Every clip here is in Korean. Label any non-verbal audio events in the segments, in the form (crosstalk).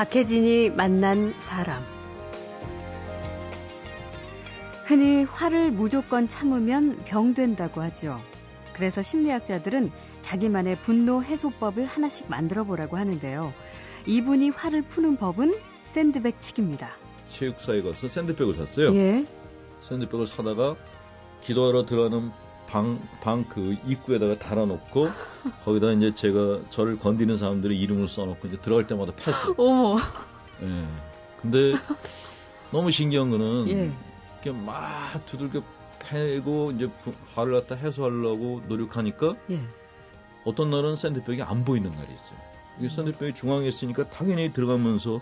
박혜진이 만난 사람. 흔히 화를 무조건 참으면 병된다고 하죠. 그래서 심리학자들은 자기만의 분노 해소법을 하나씩 만들어 보라고 하는데요. 이분이 화를 푸는 법은 샌드백 치기입니다. 체육사에 가서 샌드백을 샀어요. 예. 샌드백을 사다가 기도하러 들어가는 방, 방 그 입구에다가 달아놓고 (laughs) 거기다 이제 제가 저를 건드리는 사람들의 이름을 써놓고 이제 들어갈 때마다 팠어요. 어머. 예. 근데 너무 신기한 거는 예. 이렇게 막 두들겨 패고 이제 부- 화를 갖다 해소하려고 노력하니까 예. 어떤 날은 샌드백이 안 보이는 날이 있어요. 이게 샌드백이 중앙에 있으니까 당연히 들어가면서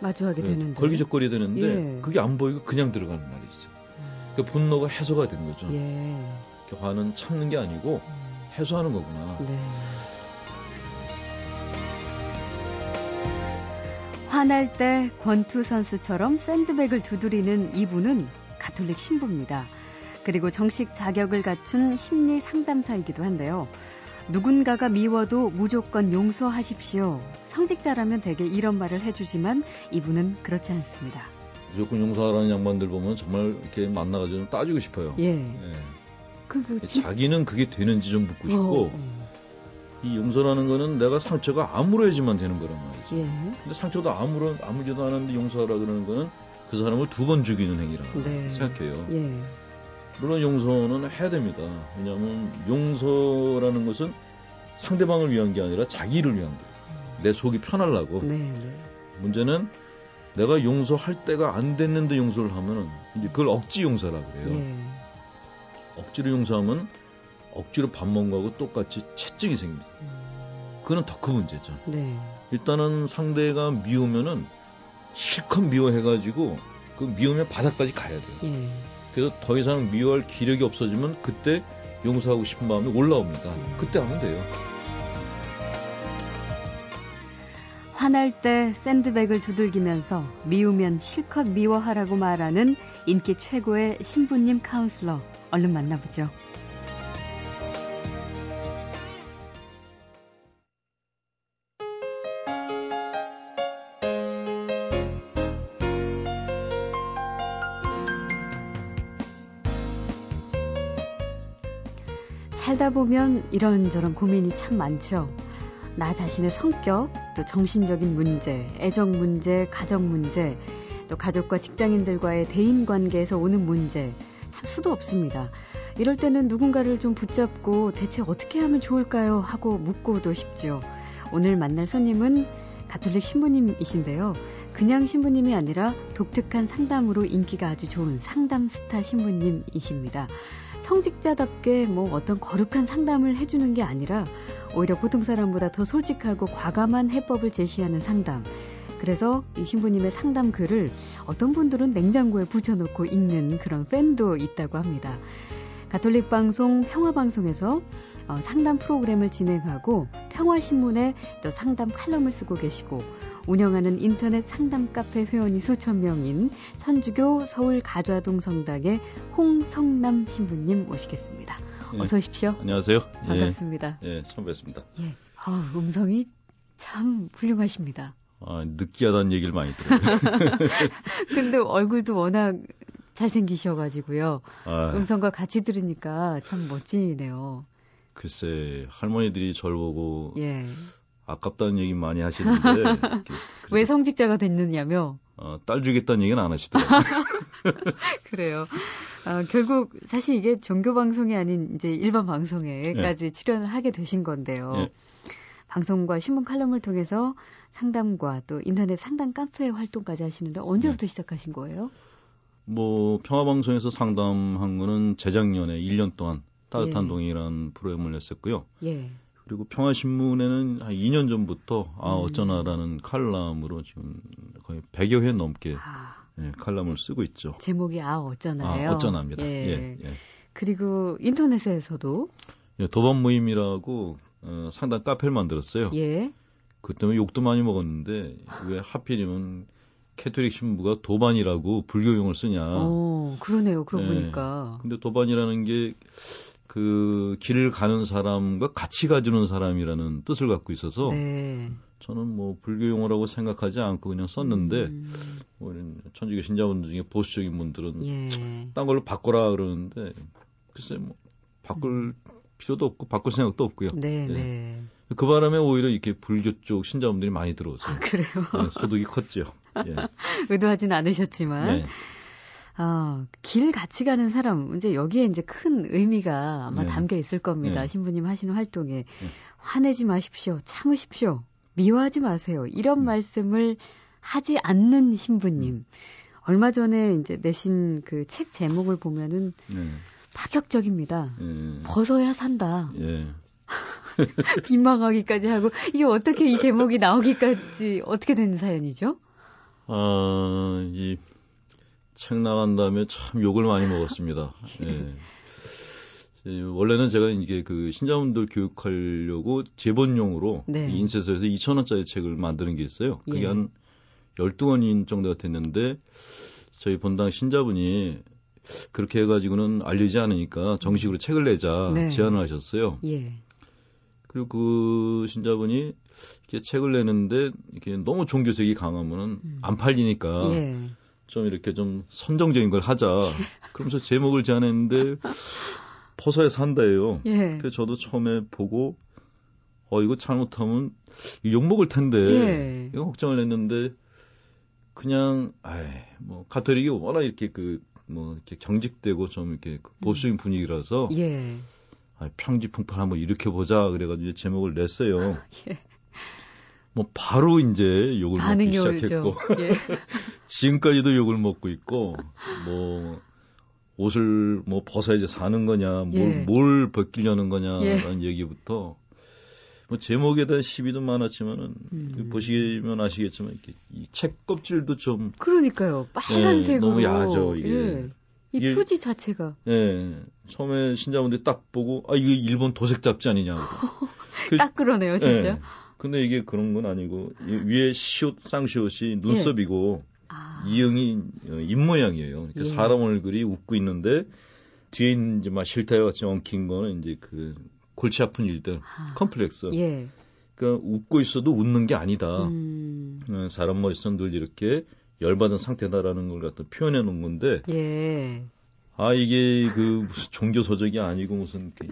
마주하게 예, 되는데. 걸기적거려야 되는데 예. 그게 안 보이고 그냥 들어가는 날이 있어요. 그 분노가 해소가 된 거죠. 예. 이렇게 화는 참는 게 아니고 음, 해소하는 거구나. 네. 화날 때 권투 선수처럼 샌드백을 두드리는 이분은 가톨릭 신부입니다. 그리고 정식 자격을 갖춘 심리 상담사이기도 한데요. 누군가가 미워도 무조건 용서하십시오. 성직자라면 대개 이런 말을 해주지만 이분은 그렇지 않습니다. 무조건 용서하라는 양반들 보면 정말 이렇게 만나가지고 좀 따지고 싶어요. 예. 예. 그, 그, 진- 자기는 그게 되는지 좀 묻고 싶고 어, 어. 이 용서라는 거는 내가 상처가 아물어야지만 되는 거란 말이죠. 예. 근데 상처도 아무런 아무지도 않았는데 용서하라 그러는 거는 그 사람을 두 번 죽이는 행위라고 네. 생각해요. 예. 물론 용서는 해야 됩니다. 왜냐하면 용서라는 것은 상대방을 위한 게 아니라 자기를 위한 거예요. 내 속이 편하려고. 네, 네. 문제는 내가 용서할 때가 안 됐는데 용서를 하면은 그걸 억지 용서라 그래요. 예. 억지로 용서하면 억지로 밥 먹은 거하고 똑같이 채증이 생깁니다. 음, 그거는 더 큰 문제죠. 네. 일단은 상대가 미우면은 실컷 미워해가지고 그 미우면 바닥까지 가야 돼요. 예. 그래서 더 이상 미워할 기력이 없어지면 그때 용서하고 싶은 마음이 올라옵니다. 음. 그때 하면 돼요. 화날 때 샌드백을 두들기면서 미우면 실컷 미워하라고 말하는 인기 최고의 신부님 카운슬러 얼른 만나보죠. 살다 보면 이런저런 고민이 참 많죠. 나 자신의 성격, 또 정신적인 문제, 애정 문제, 가정 문제, 또 가족과 직장인들과의 대인 관계에서 오는 문제, 참 수도 없습니다. 이럴 때는 누군가를 좀 붙잡고 대체 어떻게 하면 좋을까요? 하고 묻고도 싶죠. 오늘 만날 손님은 가톨릭 신부님이신데요. 그냥 신부님이 아니라 독특한 상담으로 인기가 아주 좋은 상담 스타 신부님이십니다. 성직자답게 뭐 어떤 거룩한 상담을 해주는 게 아니라 오히려 보통 사람보다 더 솔직하고 과감한 해법을 제시하는 상담. 그래서 이 신부님의 상담 글을 어떤 분들은 냉장고에 붙여놓고 읽는 그런 팬도 있다고 합니다. 가톨릭 방송 평화방송에서 어, 상담 프로그램을 진행하고 평화신문에 또 상담 칼럼을 쓰고 계시고 운영하는 인터넷 상담 카페 회원이 수천 명인 천주교 서울 가좌동 성당의 홍성남 신부님 모시겠습니다. 네. 어서 오십시오. 안녕하세요. 반갑습니다. 예, 예, 처음 뵙습니다. 예. 어, 음성이 참 훌륭하십니다. 아, 느끼하다는 얘기를 많이 들어요. (laughs) 근데 얼굴도 워낙 잘생기셔가지고요. 아, 음성과 같이 들으니까 참 멋지네요. 글쎄, 할머니들이 저를 보고 예. 아깝다는 얘기 많이 하시는데, (laughs) 왜 성직자가 됐느냐며. 어, 딸 주겠다는 얘기는 안 하시더라고요. (laughs) 그래요. 아, 결국 사실 이게 종교 방송이 아닌 이제 일반 방송에까지 출연을 하게 되신 건데요. 예. 방송과 신문 칼럼을 통해서 상담과 또 인터넷 상담 카페 활동까지 하시는데 언제부터 네. 시작하신 거예요? 뭐, 평화방송에서 상담한 거는 재작년에 1년 동안 따뜻한 예. 동이라는 프로그램을 냈었고요. 예. 그리고 평화신문에는 한 2년 전부터 아 음. 어쩌나라는 칼럼으로 지금 거의 100여 회 넘게 아, 예, 칼럼을 쓰고 있죠. 제목이 아 어쩌나요? 아, 어쩌나입니다. 예. 예, 예. 그리고 인터넷에서도 예, 도반 모임이라고 어, 상담 카페를 만들었어요. 예. 그 때문에 욕도 많이 먹었는데 왜 하필이면 가톨릭 신부가 도반이라고 불교 용어를 쓰냐. 어, 그러네요. 그러 고 예. 보니까. 근데 도반이라는 게 그 길을 가는 사람과 같이 가주는 사람이라는 뜻을 갖고 있어서 네. 저는 뭐 불교 용어라고 생각하지 않고 그냥 썼는데 음. 뭐 이런 천주교 신자분들 중에 보수적인 분들은 예. 딴 걸로 바꿔라 그러는데 글쎄 뭐 바꿀 필요도 없고 바꿀 생각도 없고요. 네, 예. 네. 그 바람에 오히려 이렇게 불교 쪽 신자분들이 많이 들어오세요. 아, 그래요? 예, 소득이 컸죠. 예. (laughs) 의도하진 않으셨지만. 네. 아, 길 같이 가는 사람, 이제 여기에 이제 큰 의미가 아마 네. 담겨 있을 겁니다. 네. 신부님 하시는 활동에. 화내지 마십시오. 참으십시오. 미워하지 마세요. 이런 음. 말씀을 하지 않는 신부님. 얼마 전에 이제 내신 그 책 제목을 보면은 네. 파격적입니다. 예. 벗어야 산다. 예. (laughs) 빗망하기까지 하고 이게 어떻게 이 제목이 나오기까지 어떻게 된 사연이죠? 아, 이 책 나간 다음에 참 욕을 많이 먹었습니다. (laughs) 예. 예, 원래는 제가 이게 그 신자분들 교육하려고 제본용으로 네. 이 인쇄소에서 2,000원짜리 책을 만드는 게 있어요. 그게 예. 한 12권인 정도가 됐는데 저희 본당 신자분이 그렇게 해가지고는 알리지 않으니까 정식으로 책을 내자 네. 제안을 하셨어요. 예. 그리고 그 신자분이 이렇게 책을 내는데 이렇게 너무 종교색이 강하면은 안 팔리니까 예. 좀 이렇게 좀 선정적인 걸 하자. 그러면서 제목을 제안했는데 벗어야 산다예요. 예. 그래서 저도 처음에 보고 어 이거 잘못하면 욕 먹을 텐데 예. 이거 걱정을 했는데 그냥 아이 뭐 가톨릭이 워낙 이렇게 그 뭐 이렇게 경직되고 좀 이렇게 그 보수적인 분위기라서 예. 아, 평지풍파 한번 일으켜 보자 그래가지고 제목을 냈어요. (laughs) 예. 뭐 바로 이제 욕을 먹기. 시작했고 예. (laughs) 지금까지도 욕을 먹고 있고 뭐 옷을 뭐 벗어야지 사는 거냐 뭘, 예. 뭘 벗기려는 거냐라는 얘기부터 뭐 제목에 대한 시비도 많았지만은 음. 보시면 아시겠지만 이렇게 이책 껍질도 좀 그러니까요. 빨간색으로. 너무 야하죠, 이게. 예. 이 표지 자체가. 예, 처음에 신자분들이 딱 보고 아 이거 일본 도색 잡지 아니냐고. 그- (laughs) 딱 그러네요, 진짜. 예. 근데 이게 그런 건 아니고 이 위에 시옷 쌍시옷이 눈썹이고 아. 이응이 어, 입모양이에요. 그러니까 예. 사람 얼굴이 웃고 있는데 뒤에 있는 이제 막 실타래 같이 엉킨 거는 이제 그 골치 아픈 일들, 아. 컴플렉스. 예. 그러니까 웃고 있어도 웃는 게 아니다. 음. 어, 사람 머릿속은 늘 이렇게 열받은 상태다라는 걸 갖다 표현해 놓은 건데 예. 아 이게 그 무슨 종교 서적이 아니고 무슨 그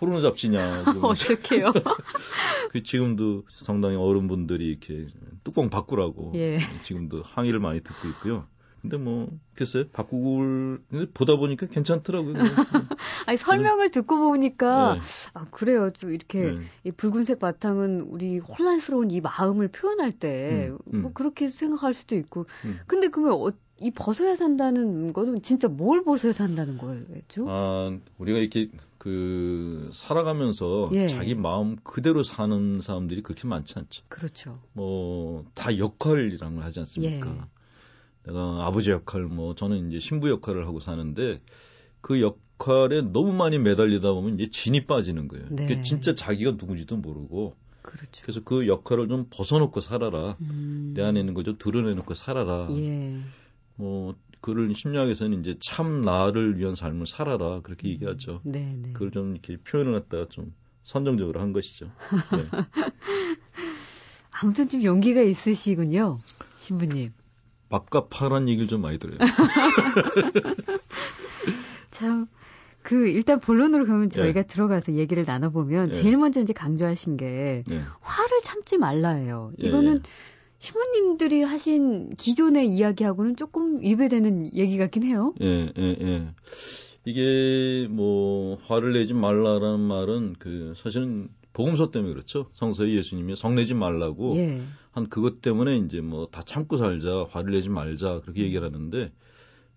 포르노 잡지냐. 그 (laughs) 어떡해요. (laughs) 그 지금도 상당히 어른분들이 이렇게 뚜껑 바꾸라고 예. 지금도 항의를 많이 듣고 있고요. 근데 뭐 글쎄 바꾸고 보다 보니까 괜찮더라고요. (laughs) 아니, 설명을 듣고 보니까, 네. 아, 그래요. 좀 이렇게, 네. 이 붉은색 바탕은 우리 혼란스러운 이 마음을 표현할 때, 음, 음. 뭐 그렇게 생각할 수도 있고. 음. 근데 그러면 어, 이 벗어야 산다는 거는 진짜 뭘 벗어야 산다는 거였죠? 아 우리가 이렇게 그 살아가면서 예. 자기 마음 그대로 사는 사람들이 그렇게 많지 않죠. 그렇죠. 뭐 다 역할이라는 걸 하지 않습니까? 예. 내가 아버지 역할, 뭐 저는 이제 신부 역할을 하고 사는데 그 역할에 너무 많이 매달리다 보면 이제 진이 빠지는 거예요. 네. 그러니까 진짜 자기가 누군지도 모르고 그렇죠. 그래서 그 역할을 좀 벗어놓고 살아라. 음. 내 안에 있는 거 좀 드러내놓고 살아라. 예. 뭐 그를 심리학에서는 이제 참 나를 위한 삶을 살아라 그렇게 얘기하죠. 네, 네. 그걸 좀 이렇게 표현을 갖다가 좀 선정적으로 한 것이죠. (laughs) 네. 아무튼 좀 용기가 있으시군요. 신부님. 밥값 파란 얘기를 좀 많이 들어요. (laughs) 참, 그, 일단 본론으로 그러면 예. 저희가 들어가서 얘기를 나눠보면, 예. 제일 먼저 이제 강조하신 게, 네. 화를 참지 말라예요. 예, 이거는 예. 신부님들이 하신 기존의 이야기하고는 조금 위배되는 얘기 같긴 해요. 예, 예, 예. 이게 뭐 화를 내지 말라라는 말은 그 사실은 복음서 때문에 그렇죠. 성서에 예수님이 성내지 말라고 예. 한 그것 때문에 이제 뭐 다 참고 살자, 화를 내지 말자 그렇게 얘기를 하는데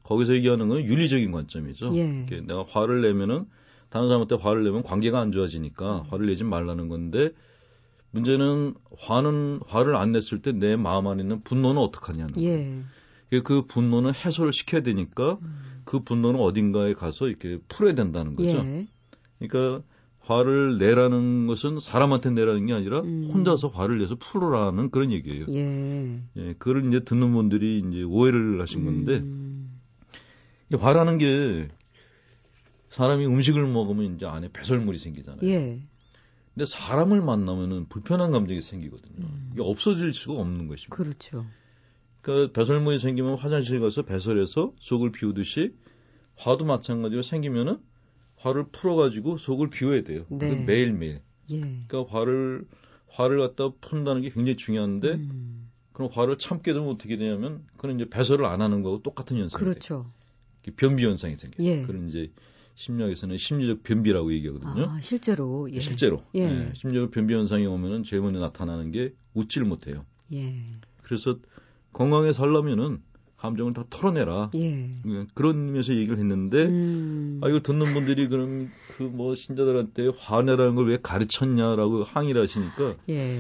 거기서 얘기하는 건 윤리적인 관점이죠. 예. 내가 화를 내면은 다른 사람한테 화를 내면 관계가 안 좋아지니까 화를 내지 말라는 건데 문제는 화는 화를 안 냈을 때 내 마음 안에 있는 분노는 어떡하냐는 거예요. 예. 그 분노는 해소를 시켜야 되니까 그 분노는 어딘가에 가서 이렇게 풀어야 된다는 거죠. 예. 그러니까 화를 내라는 것은 사람한테 내라는 게 아니라 음. 혼자서 화를 내서 풀어라는 그런 얘기예요. 예. 예, 그걸 이제 듣는 분들이 이제 오해를 하신 건데 음, 이 화라는 게 사람이 음식을 먹으면 이제 안에 배설물이 생기잖아요. 예. 근데 사람을 만나면은 불편한 감정이 생기거든요. 음. 이게 없어질 수가 없는 것입니다. 그렇죠. 그러니까 배설물이 생기면 화장실 가서 배설해서 속을 비우듯이 화도 마찬가지로 생기면은 화를 풀어가지고 속을 비워야 돼요. 네. 매일매일. 예. 그러니까 화를 화를 갖다 푼다는 게 굉장히 중요한데 음. 그럼 화를 참게 되면 어떻게 되냐면 그는 이제 배설을 안 하는 거하고 똑같은 현상이 그렇죠. 돼요. 변비 현상이 생겨요. 예. 그런 이제 심리학에서는 심리적 변비라고 얘기하거든요. 아, 실제로. 예. 실제로. 예. 예. 심리적 변비 현상이 오면은 제일 먼저 나타나는 게 웃지를 못해요. 예. 그래서 건강에 살려면은 감정을 다 털어내라. 예. 예. 그런 의미에서 얘기를 했는데, 음. 아, 이거 듣는 분들이 그럼 그 뭐 신자들한테 화내라는 걸 왜 가르쳤냐라고 항의를 하시니까, 예.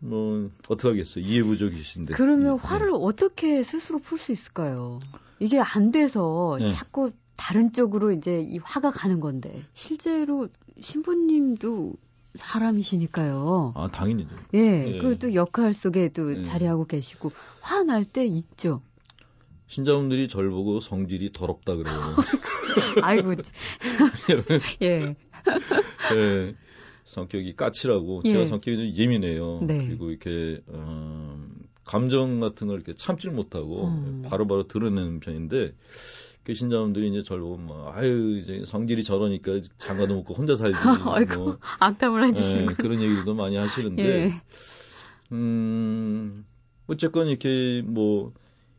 뭐, 어떡하겠어요. 이해 부족이신데. 그러면 예. 화를 어떻게 스스로 풀 수 있을까요? 이게 안 돼서 예. 자꾸 다른 쪽으로 이제 이 화가 가는 건데, 실제로 신부님도 사람이시니까요. 아, 당연히죠. 예, 예. 그또 역할 속에 또 예. 자리하고 계시고 화날 때 있죠. 신자분들이 절 보고 성질이 더럽다 그래요. (laughs) 아이고. (laughs) 예. 예. 성격이 까칠하고 예. 제가 성격이 좀 예민해요. 네. 그리고 이렇게 어, 감정 같은 걸 이렇게 참지를 못하고 음. 바로바로 드러내는 편인데 그 신자분들이 이제 저를 보면 뭐, 아유, 이제 성질이 저러니까 장가도 먹고 혼자 살지. (laughs) 아이고, 뭐, 악담을 해주시는 예, 그런 얘기도 많이 하시는데, 예. 음, 어쨌건 이렇게 뭐,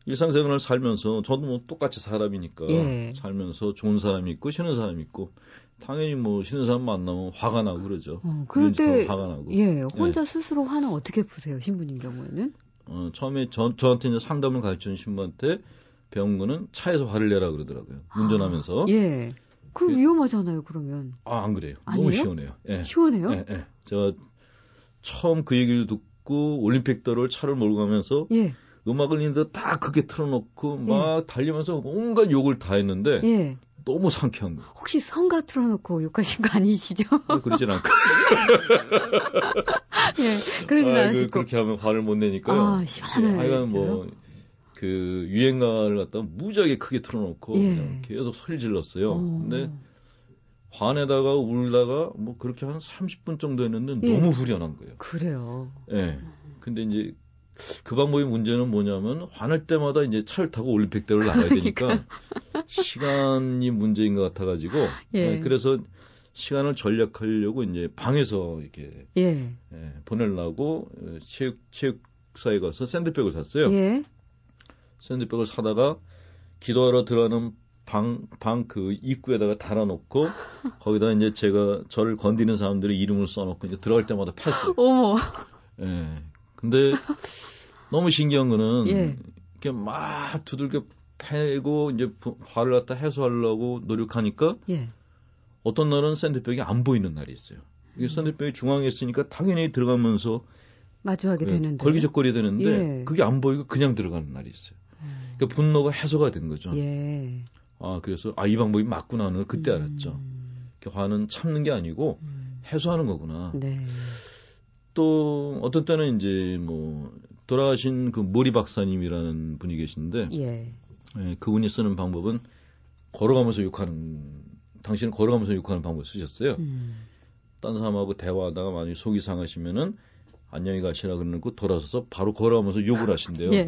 일상생활을 살면서 저도 뭐 똑같이 사람이니까 예. 살면서 좋은 사람이 있고 싫은 사람이 있고 당연히 뭐 싫은 사람 만나면 화가 나고 그러죠. 어, 그럴 때 화가 나고. 예, 혼자 예. 스스로 화는 어떻게 푸세요, 신부님 경우에는? 어, 처음에 저, 저한테 이제 상담을 가르치는 신부한테 배운 거는 차에서 화를 내라 그러더라고요. 운전하면서. 아, 예. 그 위험하잖아요, 그러면. 아, 안 그래요. 아니에요? 너무 시원해요. 예. 시원해요? 예, 예. 제가 처음 그 얘기를 듣고 올림픽대로를 차를 몰고 가면서 예. 음악을 있는데 다 크게 틀어놓고 막 예. 달리면서 온갖 욕을 다 했는데 예. 너무 상쾌한 거. 혹시 성가 틀어놓고 욕하신 거 아니시죠? 아, (laughs) 그러진 않고. (laughs) 예, 그러진 아, 않으시고. 그, 그렇게 하면 화를 못 내니까. 아, 시원해요. 하여간 뭐, 그 유행가를 갖다 무지하게 크게 틀어놓고 예. 그냥 계속 소리 질렀어요. 오. 근데 화내다가 울다가 뭐 그렇게 한 30분 정도 했는데 예. 너무 후련한 거예요. 그래요. 예. 근데 이제 그 방법의 문제는 뭐냐면 화낼 때마다 이제 차를 타고 올림픽대로를 나가야 되니까 그러니까. (laughs) 시간이 문제인 것 같아가지고 예. 네, 그래서 시간을 전략하려고 이제 방에서 이렇게 예. 예, 보내려고 체육 체육사에 가서 샌드백을 샀어요. 예. 샌드백을 사다가 기도하러 들어가는 방, 방 그 입구에다가 달아놓고 (laughs) 거기다 이제 제가 저를 건드리는 사람들의 이름을 써놓고 이제 들어갈 때마다 팠어요. (laughs) 어머. 예. 근데 너무 신기한 거는 예. 이렇게 막 두들겨 패고 이제 화를 갖다 해소하려고 노력하니까 예. 어떤 날은 샌드백이 안 보이는 날이 있어요. 이게 음. 샌드백이 중앙에 있으니까 당연히 들어가면서 마주하게 예, 되는데 걸기적거리 되는데 예. 그게 안 보이고 그냥 들어가는 날이 있어요. 그 분노가 해소가 된 거죠. 예. 아 그래서 아 이 방법이 맞구나 하는 걸 그때 음. 알았죠. 화는 참는 게 아니고 음. 해소하는 거구나. 네. 또 어떤 때는 이제 뭐 돌아가신 그 모리 박사님이라는 분이 계신데 예. 예, 그분이 쓰는 방법은 걸어가면서 욕하는 당신은 걸어가면서 욕하는 방법을 쓰셨어요. 음. 딴 사람하고 대화하다가 만약에 속이 상하시면은 안녕히 가시라 그러고 돌아서서 바로 걸어가면서 욕을 (laughs) 하신대요. 예.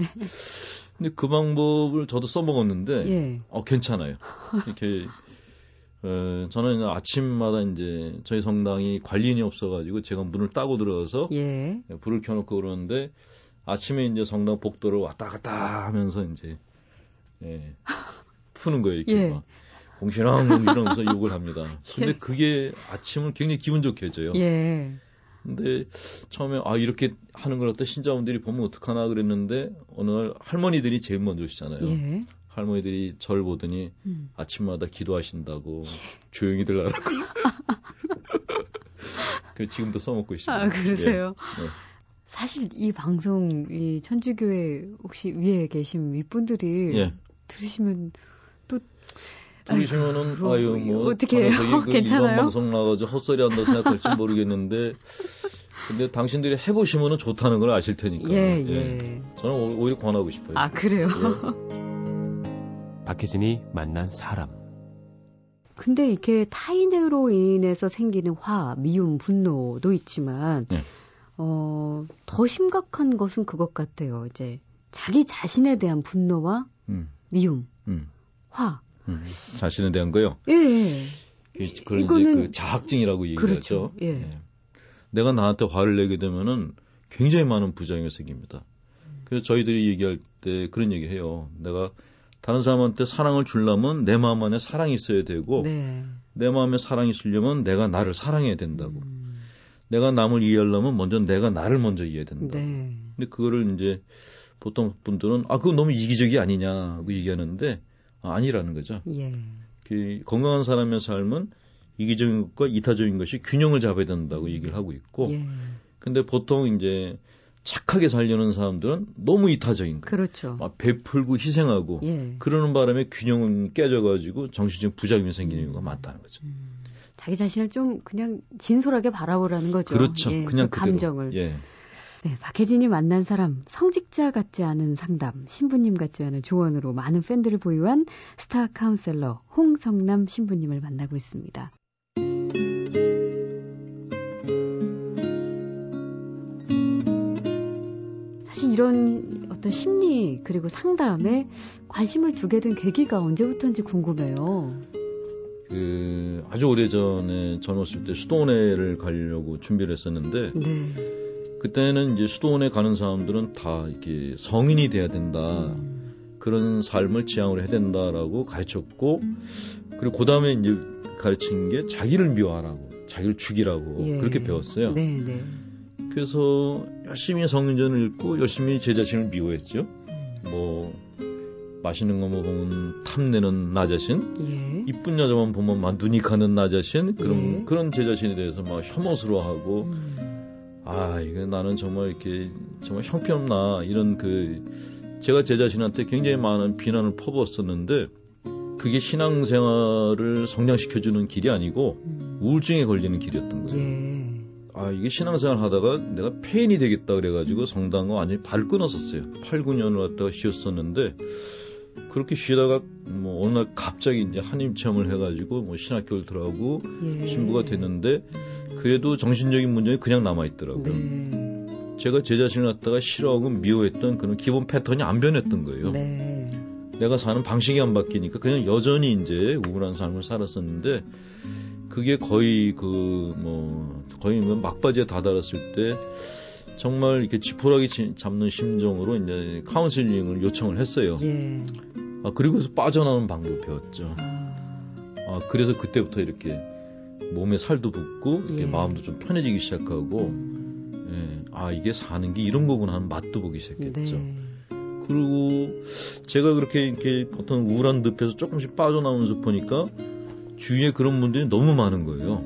근데 그 방법을 저도 써먹었는데, 예. 어, 괜찮아요. 이렇게, 어, 저는 아침마다 이제 저희 성당이 관리인이 없어가지고 제가 문을 따고 들어가서 예. 불을 켜놓고 그러는데 아침에 이제 성당 복도를 왔다 갔다 하면서 이제, 예, 푸는 거예요, 이렇게 예. 막. 공신왕 이러면서 욕을 합니다. (laughs) 근데 예. 그게 아침을 굉장히 기분 좋게 해줘요. 예. 근데 처음에 아 이렇게 하는 걸 갖다 신자분들이 보면 어떡하나 그랬는데 어느 날 할머니들이 제일 먼저 오시잖아요. 예. 할머니들이 절 보더니 음. 아침마다 기도하신다고 예. 조용히들 하라고. (laughs) 그 지금도 써먹고 있습니다. 아 그러세요? 예. 네. 사실 이 방송 이 천주교회 혹시 위에 계신 윗분들이 예. 들으시면 또 들으시면은 아유, 아유 뭐 어떻게 해요? 그 괜찮아요? 방송 나가서 헛소리 한다 생각할지 모르겠는데 근데 당신들이 해보시면은 좋다는 걸 아실 테니까. 예, 예. 예. 저는 오히려 권하고 싶어요. 아 그래요? 예. (laughs) 박혜진이 만난 사람. 근데 이렇게 타인으로 인해서 생기는 화, 미움, 분노도 있지만, 네. 어, 더 심각한 것은 그것 같아요. 이제 자기 자신에 대한 분노와 음. 미움, 음. 화. 음. 자신에 대한 거요? 예. 예. 그걸 이거는... 이제 그 자학증이라고 얘기하죠. 그렇죠. 예. 예. 내가 나한테 화를 내게 되면은 굉장히 많은 부작용이 생깁니다. 그래서 저희들이 얘기할 때 그런 얘기 해요. 내가 다른 사람한테 사랑을 주려면 내 마음 안에 사랑이 있어야 되고 네. 내 마음에 사랑이 있으려면 내가 나를 사랑해야 된다고. 음. 내가 남을 이해하려면 먼저 내가 나를 먼저 이해해야 된다. 네. 근데 그거를 이제 보통 분들은 아 그거 너무 이기적이 아니냐고 얘기하는데 아, 니라는 거죠. 예. 그 건강한 사람의 삶은 이기적인 것과 이타적인 것이 균형을 잡아야 된다고 얘기를 하고 있고 예. 근데 보통 이제 착하게 살려는 사람들은 너무 이타적인 거예요. 그렇죠. 막 베풀고 희생하고 예. 그러는 바람에 균형은 깨져가지고 정신적 부작용이 생기는 이유가 많다는 거죠. 음, 자기 자신을 좀 그냥 진솔하게 바라보라는 거죠. 그렇죠. 예, 그냥 그 감정을. 예. 네, 박혜진이 만난 사람, 성직자 같지 않은 상담, 신부님 같지 않은 조언으로 많은 팬들을 보유한 스타 카운셀러 홍성남 신부님을 만나고 있습니다. 사실 이런 어떤 심리 그리고 상담에 관심을 두게 된 계기가 언제부터인지 궁금해요. 그 아주 오래 전에 젊었을 때 수도원회를 가려고 준비를 했었는데 네. 그때는 이제 수도원에 가는 사람들은 다 이렇게 성인이 돼야 된다. 음. 그런 삶을 지향을 해야 된다라고 가르쳤고, 그리고 그 다음에 이제 가르친 게 자기를 미워하라고, 자기를 죽이라고 예. 그렇게 배웠어요. 네, 네. 그래서 열심히 성인전을 읽고 열심히 제 자신을 미워했죠. 음. 뭐 맛있는 거 먹으면 탐내는 나 자신, 예. 이쁜 여자만 보면 막 눈이 가는 나 자신, 그런 예. 그런 제 자신에 대해서 막 혐오스러워하고. 음. 아, 이거 나는 정말 이렇게 정말 형편없나 이런 그 제가 제 자신한테 굉장히 많은 비난을 퍼부었었는데 그게 신앙생활을 성장시켜주는 길이 아니고 음. 우울증에 걸리는 길이었던 거예요. 예. 아, 이게 신앙생활 하다가 내가 폐인이 되겠다 그래가지고 성당과 완전히 발 끊었었어요. 8, 9년을 갖다가 쉬었었는데 그렇게 쉬다가 뭐 어느 날 갑자기 이제 한임 체험을 해가지고 뭐 신학교를 들어가고 예. 신부가 됐는데 그래도 정신적인 문제는 그냥 남아 있더라고요. 네. 제가 제 자신을 갖다가 싫어하고 미워했던 그런 기본 패턴이 안 변했던 거예요. 네. 내가 사는 방식이 안 바뀌니까 그냥 여전히 이제 우울한 삶을 살았었는데 그게 거의 그 뭐 거의 뭐 막바지에 다다랐을 때 정말 이렇게 지푸라기 잡는 심정으로 이제 카운슬링을 요청을 했어요. 예. 아, 그리고서 빠져나오는 방법 배웠죠. 아. 아, 그래서 그때부터 이렇게 몸에 살도 붙고 이렇게 예. 마음도 좀 편해지기 시작하고 예, 아 이게 사는 게 이런 거구나 하는 맛도 보기 시작했죠. 네. 그리고 제가 그렇게 이렇게 어떤 우울한 늪에서 조금씩 빠져나오면서 보니까 주위에 그런 분들이 너무 많은 거예요.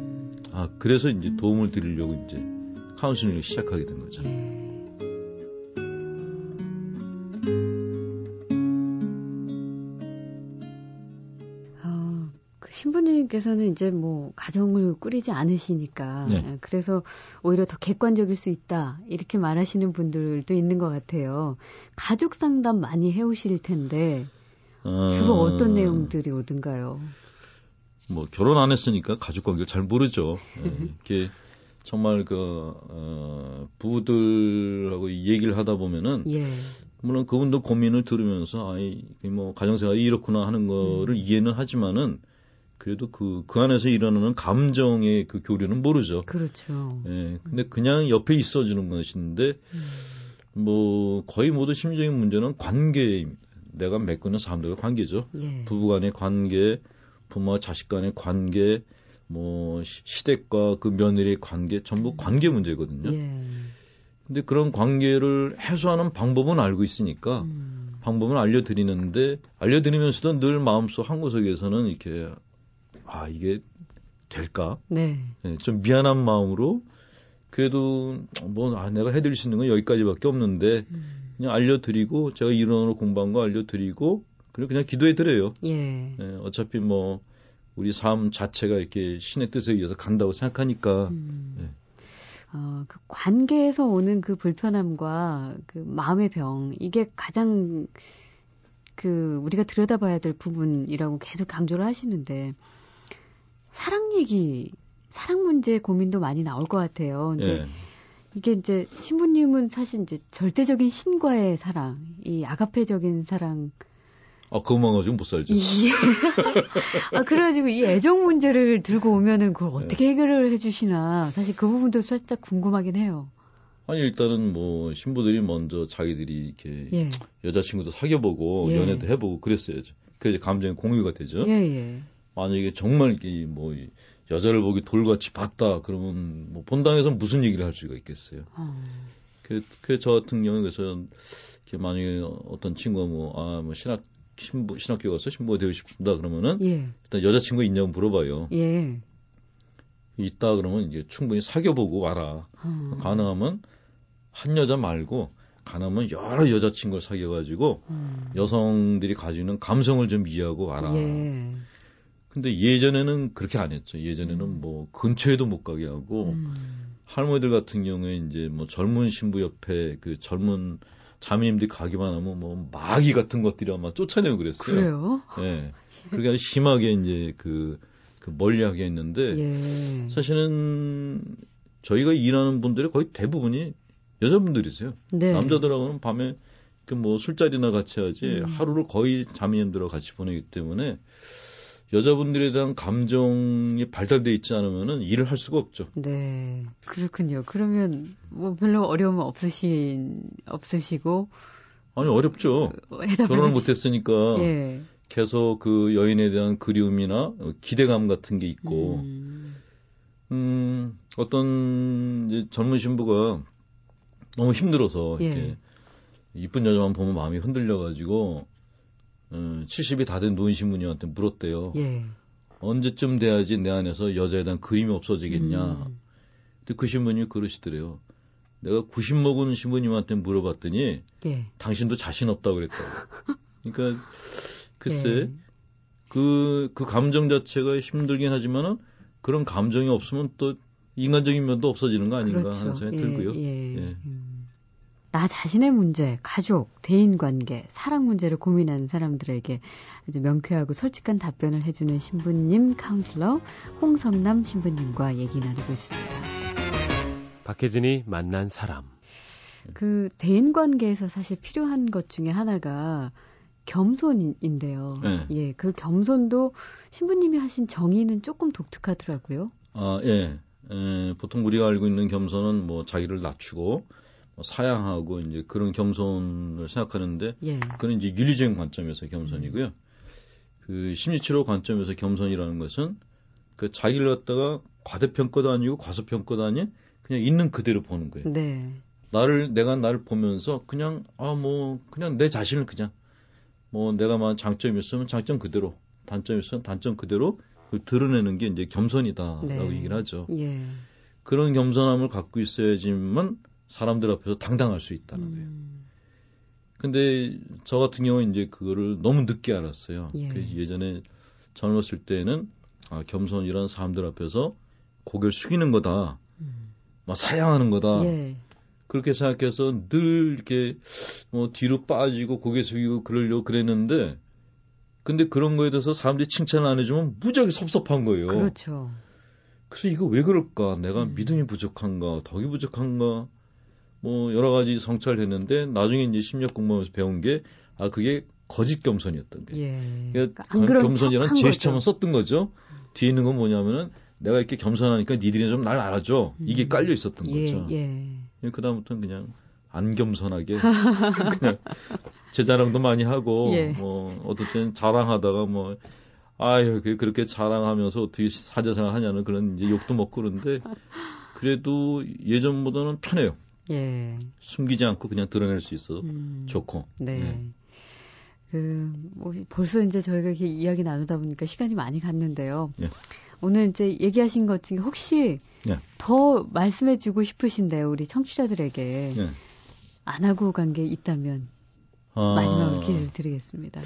아 그래서 이제 도움을 드리려고 이제 카운슬링을 시작하게 된 거죠. 네. 신부님께서는 이제 뭐 가정을 꾸리지 않으시니까 네. 그래서 오히려 더 객관적일 수 있다 이렇게 말하시는 분들도 있는 것 같아요. 가족 상담 많이 해오실 텐데 주로 어... 어떤 내용들이 오든가요? 뭐 결혼 안 했으니까 가족 관계를 잘 모르죠. (laughs) 네, 이렇게 정말 그 어, 부부들하고 얘기를 하다 보면은 예. 물론 그분들 고민을 들으면서 아이 뭐 가정생활이 이렇구나 하는 거를 음. 이해는 하지만은 그래도 그, 그 안에서 일어나는 감정의 그 교류는 모르죠. 그렇죠. 예. 근데 그냥 옆에 있어 주는 것인데, 음. 뭐, 거의 모두 심리적인 문제는 관계입니다. 내가 맺고는 사람들과 관계죠. 예. 부부 간의 관계, 부모와 자식 간의 관계, 뭐, 시댁과 그 며느리의 관계, 전부 관계 문제거든요. 예. 근데 그런 관계를 해소하는 방법은 알고 있으니까, 음. 방법은 알려드리는데, 알려드리면서도 늘 마음속 한 구석에서는 이렇게 아 이게 될까? 네. 네. 좀 미안한 마음으로 그래도 뭐 아, 내가 해드릴 수 있는 건 여기까지밖에 없는데 음. 그냥 알려드리고 제가 이론으로 공부한 거 알려드리고 그리고 그냥 기도해 드려요. 예. 네, 어차피 뭐 우리 삶 자체가 이렇게 신의 뜻에 의해서 간다고 생각하니까. 음. 네. 어, 그 관계에서 오는 그 불편함과 그 마음의 병 이게 가장 그 우리가 들여다봐야 될 부분이라고 계속 강조를 하시는데 사랑 얘기, 사랑 문제 고민도 많이 나올 것 같아요. 근데 예. 이게 이제 신부님은 사실 이제 절대적인 신과의 사랑, 이 아가페적인 사랑. 아, 그것만 가지고 못 살죠. (laughs) 아, 그래가지고 이 애정 문제를 들고 오면은 그걸 어떻게 네. 해결을 해주시나. 사실 그 부분도 살짝 궁금하긴 해요. 아니, 일단은 뭐, 신부들이 먼저 자기들이 이렇게 예. 여자친구도 사귀어보고, 예. 연애도 해보고 그랬어야죠. 그래야 감정이 공유가 되죠. 예, 예. 만약에 정말 이게 뭐, 여자를 보기 돌같이 봤다 그러면 뭐 본당에서 무슨 얘기를 할 수가 있겠어요. 어. 그, 그 저 같은 경우에 그래서 이렇게 만약에 어떤 친구가 뭐 아뭐 뭐 신학 신부 신학교 가서 신부가 되고 싶습니다 그러면은 예. 일단 여자친구 있냐고 물어봐요. 예. 있다 그러면 이제 충분히 사귀어보고 와라. 어. 가능하면 한 여자 말고 가능하면 여러 여자친구를 사귀어가지고 음. 여성들이 가지고 있는 감성을 좀 이해하고 와라. 예. 근데 예전에는 그렇게 안 했죠. 예전에는 음. 뭐 근처에도 못 가게 하고 음. 할머니들 같은 경우에 이제 뭐 젊은 신부 옆에 그 젊은 자매님들이 가기만 하면 뭐 마귀 같은 것들이 아마 쫓아내고 그랬어요. 그래요? 예. 네. 그러니까 심하게 이제 그, 그 멀리하게 했는데 예. 사실은 저희가 일하는 분들이 거의 대부분이 여자분들이세요. 네. 남자들하고는 밤에 그 뭐 술자리나 같이 하지 음. 하루를 거의 자매님들하고 같이 보내기 때문에 여자분들에 대한 감정이 발달돼 있지 않으면은 일을 할 수가 없죠. 네. 그렇군요. 그러면 뭐 별로 어려움 없으신 없으시고 아니 어렵죠. 결혼을 못 했으니까 예. 계속 그 여인에 대한 그리움이나 기대감 같은 게 있고 음, 음 어떤 젊은 신부가 너무 힘들어서 예. 이렇게 이쁜 여자만 보면 마음이 흔들려 가지고 음, 70이 다 된 노인 신부님한테 물었대요. 예. 언제쯤 돼야지 내 안에서 여자에 대한 그림이 없어지겠냐. 음. 근데 그 신부님이 그러시더래요. 내가 90 먹은 신부님한테 물어봤더니 예. 당신도 자신 없다고 그랬다고. 그러니까 글쎄 예. 그, 그 감정 자체가 힘들긴 하지만은 그런 감정이 없으면 또 인간적인 면도 없어지는 거 아닌가 그렇죠. 하는 생각이 예, 들고요. 예. 예. 음. 나 자신의 문제, 가족, 대인 관계, 사랑 문제를 고민하는 사람들에게 아주 명쾌하고 솔직한 답변을 해주는 신부님 카운슬러 홍성남 신부님과 얘기 나누고 있습니다. 박혜진이 만난 사람. 그 대인 관계에서 사실 필요한 것 중에 하나가 겸손인데요. 네. 예, 그 겸손도 신부님이 하신 정의는 조금 독특하더라고요. 아, 예. 에, 보통 우리가 알고 있는 겸손은 뭐 자기를 낮추고 뭐 사양하고 이제 그런 겸손을 생각하는데 예. 그건 이제 윤리적인 관점에서 겸손이고요. 음. 그 심리치료 관점에서 겸손이라는 것은 그 자기를 갖다가 과대평가도 아니고 과소평가도 아닌 그냥 있는 그대로 보는 거예요. 네. 나를 내가 나를 보면서 그냥 아 뭐 그냥 내 자신을 그냥 뭐 내가 만 장점이 있으면 장점 그대로 단점이 있으면 단점 그대로 드러내는 게 이제 겸손이다라고 네. 얘기를 하죠. 예. 그런 겸손함을 갖고 있어야지만 사람들 앞에서 당당할 수 있다는 음. 거예요. 근데 저 같은 경우는 이제 그거를 너무 늦게 알았어요. 예. 그래서 예전에 젊었을 때는 아, 겸손이란 사람들 앞에서 고개를 숙이는 거다. 음. 막 사양하는 거다. 예. 그렇게 생각해서 늘 이렇게 뭐 뒤로 빠지고 고개 숙이고 그러려고 그랬는데 근데 그런 거에 대해서 사람들이 칭찬을 안 해주면 무지하게 섭섭한 거예요. 그렇죠. 그래서 이거 왜 그럴까? 내가 음. 믿음이 부족한가? 덕이 부족한가? 뭐 여러 가지 성찰을 했는데 나중에 이제 심리학 공부하면서 배운 게 아 그게 거짓 겸손이었던 게. 예. 그러니까 겸손이란 제시처만 썼던 거죠. 뒤에 있는 건 뭐냐면은 내가 이렇게 겸손하니까 니들이 좀 날 알아줘. 이게 음. 깔려 있었던 예, 거죠. 예. 그 다음부터는 그냥 안 겸손하게 (laughs) 그냥 제 자랑도 많이 하고 예. 뭐 어떨 땐 자랑하다가 뭐 아유 그렇게 자랑하면서 어떻게 사자생활 하냐는 그런 이제 욕도 먹고 그런데 그래도 예전보다는 편해요. 예. 숨기지 않고 그냥 드러낼 수 있어서 음. 좋고. 네. 네. 그, 뭐, 벌써 이제 저희가 이렇게 이야기 나누다 보니까 시간이 많이 갔는데요. 예. 오늘 이제 얘기하신 것 중에 혹시 예. 더 말씀해 주고 싶으신데요, 우리 청취자들에게. 예. 안 하고 간 게 있다면 아, 마지막으로 기회를 드리겠습니다.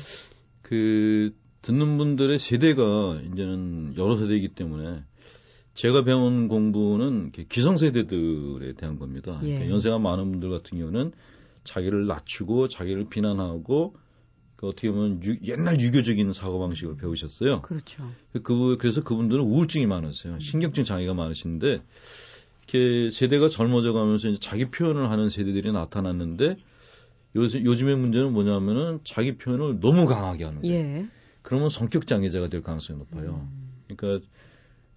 그, 듣는 분들의 세대가 이제는 여러 세대이기 때문에 제가 배운 공부는 기성세대들에 대한 겁니다. 예. 연세가 많은 분들 같은 경우는 자기를 낮추고 자기를 비난하고 그 어떻게 보면 유, 옛날 유교적인 사고 방식을 배우셨어요. 그렇죠. 그 그래서 그분들은 우울증이 많으세요. 신경증 장애가 많으신데 이렇게 세대가 젊어져 가면서 이제 자기 표현을 하는 세대들이 나타났는데 요새 요즘의 문제는 뭐냐면은 자기 표현을 너무 강하게 하는 거예요. 예. 그러면 성격 장애자가 될 가능성이 높아요. 음. 그러니까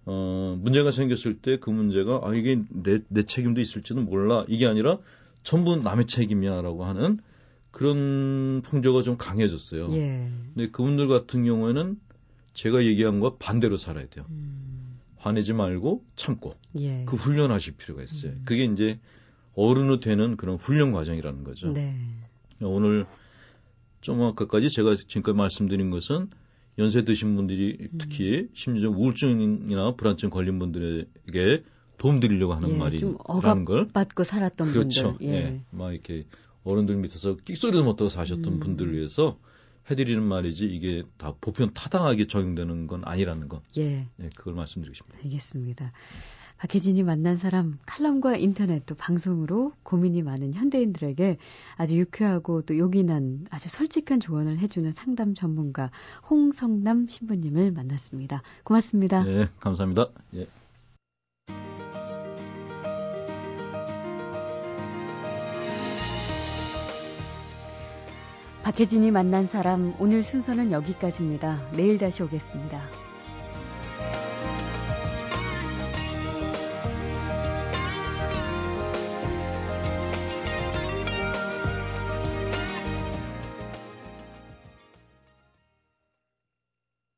어 문제가 생겼을 때 그 문제가 아 이게 내, 내 책임도 있을지는 몰라 이게 아니라 전부 남의 책임이야라고 하는 그런 풍조가 좀 강해졌어요. 예. 근데 그분들 같은 경우에는 제가 얘기한 것 반대로 살아야 돼요. 음. 화내지 말고 참고 예. 그 훈련하실 필요가 있어요. 음. 그게 이제 어른이 되는 그런 훈련 과정이라는 거죠. 네. 오늘 좀 아까까지 제가 지금까지 말씀드린 것은 연세 드신 분들이 특히 심리적 우울증이나 불안증 걸린 분들에게 도움 드리려고 하는 예, 말이 좀 라는 걸 억압받고 살았던 그렇죠. 분들. 예. 예. 막 이렇게 어른들 밑에서 끽소리도 못 하고 사셨던 음. 분들을 위해서 해드리는 말이지 이게 다 보편 타당하게 적용되는 건 아니라는 거. 예. 예, 그걸 말씀드리고 싶습니다. 알겠습니다. 박혜진이 만난 사람 칼럼과 인터넷 또 방송으로 고민이 많은 현대인들에게 아주 유쾌하고 또 요긴한 아주 솔직한 조언을 해주는 상담 전문가 홍성남 신부님을 만났습니다. 고맙습니다. 예, 감사합니다. 예. 박혜진이 만난 사람 오늘 순서는 여기까지입니다. 내일 다시 오겠습니다.